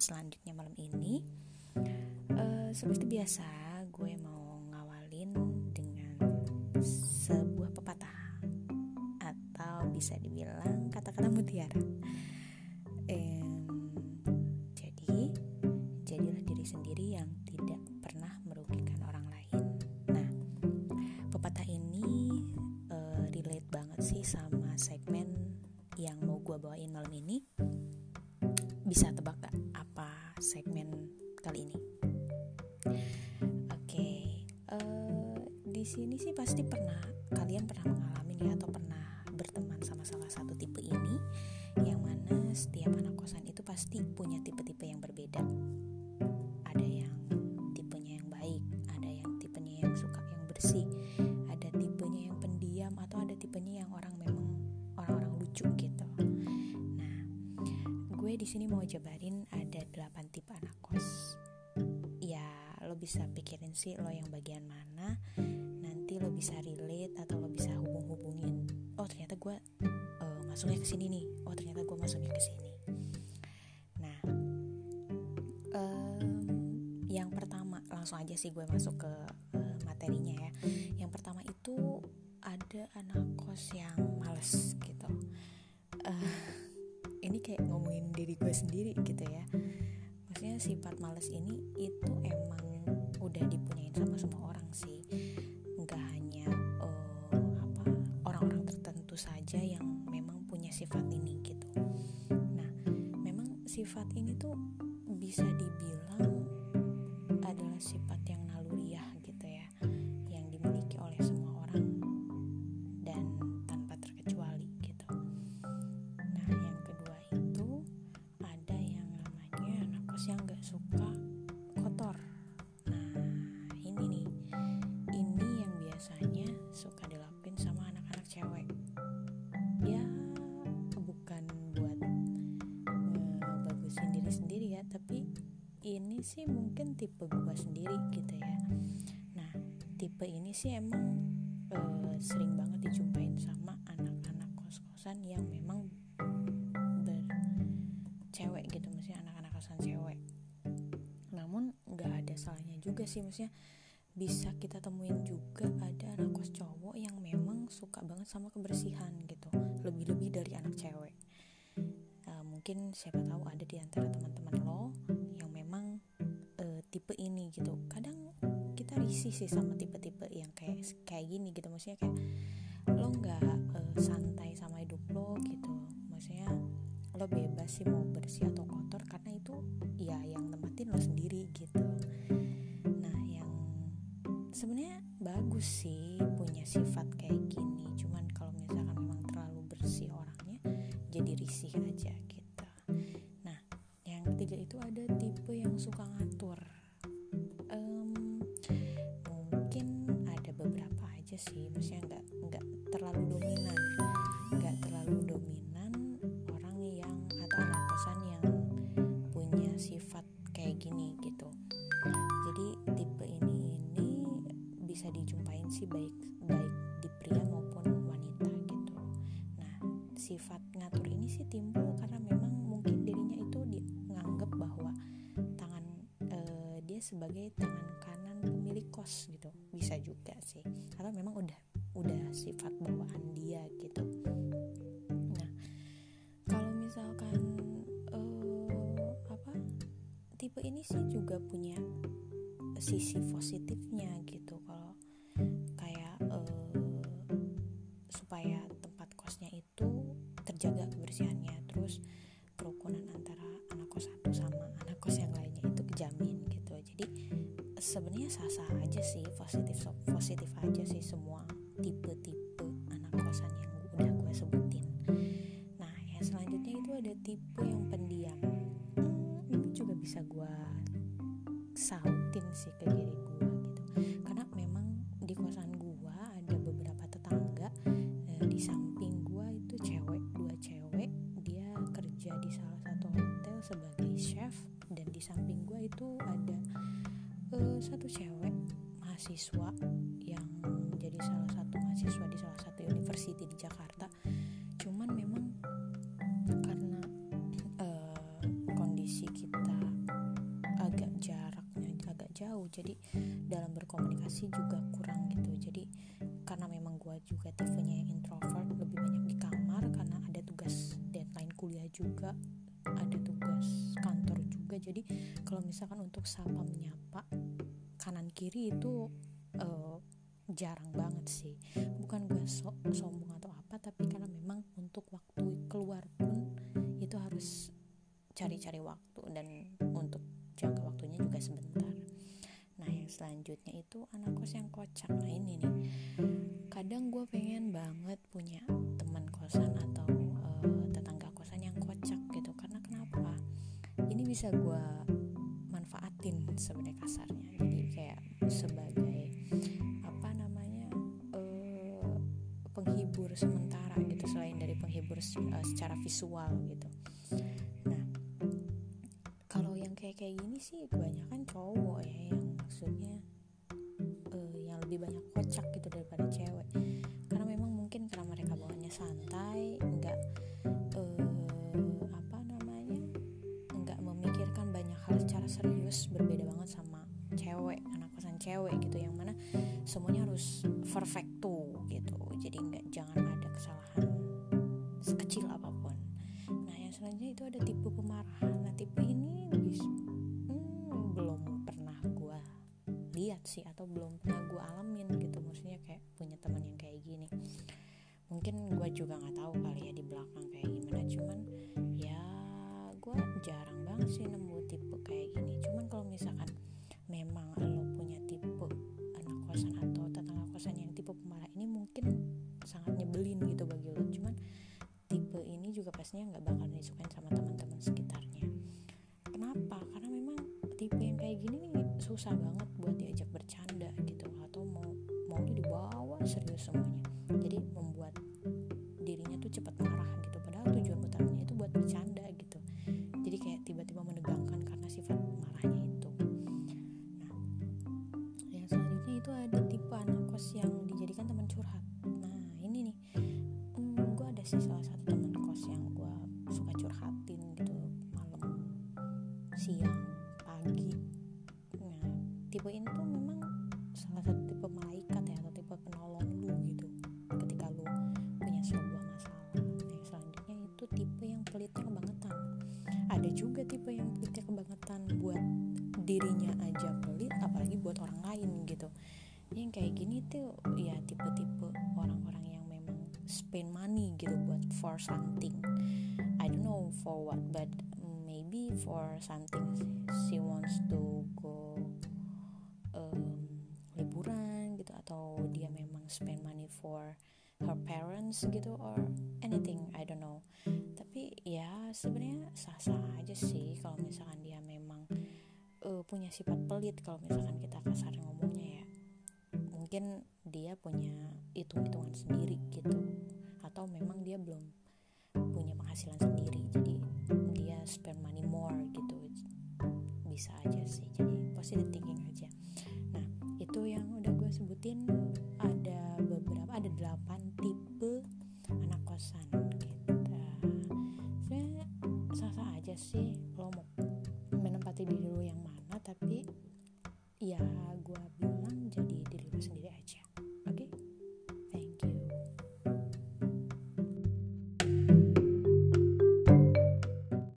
selanjutnya malam ini uh, seperti biasa gue mau ngawalin dengan sebuah pepatah atau bisa dibilang kata-kata mutiara. Um, jadi jadilah diri sendiri yang tidak pernah merugikan orang lain. Nah pepatah ini uh, relate banget sih sama segmen yang mau gue bawain malam ini. Bisa tebak kalian pernah mengalami ya atau pernah berteman sama salah satu tipe ini, yang mana setiap anak kosan itu pasti punya tipe-tipe yang berbeda. Ada yang tipenya yang baik, ada yang tipenya yang suka yang bersih, ada tipenya yang pendiam atau ada tipenya yang orang memang orang-orang lucu gitu gue di sini mau jabarin ada 8 tipe anak kos. Ya, lo bisa pikirin sih lo yang bagian mana. Nanti lo bisa relate atau lo bisa hubung-hubungin. Oh, ternyata gue uh, masuknya ke sini nih. Oh, ternyata gue masuknya ke sini. Nah, um, yang pertama langsung aja sih gue masuk ke uh, materinya ya. Yang pertama itu ada anak kos yang males gitu. Uh, ini kayak ngomongin diri gue sendiri gitu ya maksudnya sifat males ini itu emang udah dipunyain sama semua orang sih nggak hanya uh, apa orang-orang tertentu saja yang memang punya sifat ini gitu. Nah memang sifat ini tuh bisa dibilang ini sih mungkin tipe gua sendiri gitu ya. Nah tipe ini sih emang uh, sering banget dijumpain sama anak-anak kos-kosan yang memang bercewek gitu maksudnya anak-anak kosan cewek. Namun nggak ada salahnya juga sih maksudnya bisa kita temuin juga ada anak kos cowok yang memang suka banget sama kebersihan gitu lebih-lebih dari anak cewek. Uh, mungkin siapa tahu ada di antara teman-teman lo risih sih sama tipe-tipe yang kayak kayak gini gitu. Maksudnya kayak lo nggak uh, santai sama hidup lo gitu. Maksudnya lo bebas sih mau bersih atau kotor karena itu ya yang nempatin lo sendiri gitu. Nah yang sebenarnya bagus sih punya sifat kayak gini. Cuman kalau misalkan memang terlalu bersih orangnya jadi risih aja gitu. Nah yang ketiga itu ada tipe yang suka ngatur sih maksudnya nggak nggak terlalu dominan nggak terlalu dominan sih baik baik di pria maupun wanita gitu. Nah, sifat ngatur ini sih timbul karena memang mungkin dirinya itu dianggap bahwa tangan uh, dia sebagai tangan kanan pemilik kos gitu. Bisa juga sih. Karena memang udah udah sifat bawaan dia gitu. Nah, kalau misalkan uh, apa tipe ini sih juga punya sisi positifnya gitu kalau sebenarnya sah-sah aja sih positif positif aja sih semua tipe-tipe anak kosan yang udah gue sebutin. Nah yang selanjutnya itu ada tipe yang pendiam. Hmm, ini juga bisa gue sautin sih ke diri gue gitu. Karena memang di kosan gue ada beberapa tetangga eh, di samping gue itu cewek dua cewek dia kerja di salah satu hotel sebagai chef dan di samping gue itu ada satu cewek mahasiswa yang jadi salah satu mahasiswa di salah satu university di Jakarta. Cuman memang karena uh, kondisi kita tahu jadi dalam berkomunikasi juga kurang gitu. Jadi karena memang gue juga tipenya yang introvert lebih banyak di kamar karena ada tugas deadline kuliah juga ada tugas kantor juga. Jadi kalau misalkan untuk sapa menyapa kanan kiri itu uh, jarang banget sih. Bukan gue so sombong atau apa tapi karena memang untuk waktu keluar pun itu harus cari-cari waktu dan untuk jangka waktunya juga sebentar. Nah yang selanjutnya itu anak kos yang kocak. Nah ini nih. Kadang gue pengen banget punya teman kosan atau uh, tetangga kosan yang kocak gitu. Karena kenapa? Ini bisa gue manfaatin sebenarnya kasarnya penghibur sementara gitu selain dari penghibur uh, secara visual gitu. Kayak gini sih kebanyakan cowok ya yang maksudnya uh, yang lebih banyak kocak gitu daripada cewek. Karena memang mungkin karena mereka bawanya santai nggak uh, apa namanya nggak memikirkan banyak hal secara serius berbeda banget sama cewek anak kosan cewek gitu yang mana semuanya harus perfect juga nggak tahu kali ya di belakang kayak gimana. Cuman ya gue jarang banget sih nemu tipe kayak gini. Cuman kalau misalkan memang lo punya tipe anak kosan atau tetangga kosan yang tipe pemarah ini mungkin sangat nyebelin gitu bagi lo. Cuman tipe ini juga pastinya nggak bakal disukain sama teman-teman sekitarnya. Kenapa? Karena memang tipe yang kayak gini susah banget buat diajak bercanda gitu. Atau mau maunya dibawa serius semuanya tipe ini tuh memang salah satu tipe malaikat ya atau tipe penolong lu gitu. Ketika lu punya sebuah masalah. Nah yang selanjutnya itu tipe yang pelitnya kebangetan. Ada juga tipe yang pelitnya kebangetan buat dirinya aja pelit apalagi buat orang lain gitu. Yang kayak gini tuh ya tipe-tipe orang-orang yang memang spend money gitu buat for something. I don't know for what but maybe for something she wants to go atau dia memang spend money for her parents gitu or anything I don't know. Tapi ya sebenarnya sah-sah aja sih kalau misalkan dia memang uh, punya sifat pelit kalau misalkan kita kasar ngomongnya ya. Mungkin dia punya hitung-hitungan sendiri gitu. Atau memang dia belum punya penghasilan sendiri jadi dia spend money more gitu. Bisa aja sih jadi positive thinking aja. Itu yang sebutin ada beberapa ada delapan tipe anak kosan gitu. Sebenarnya sah-sah aja sih lo mau menempati diri lo yang mana tapi ya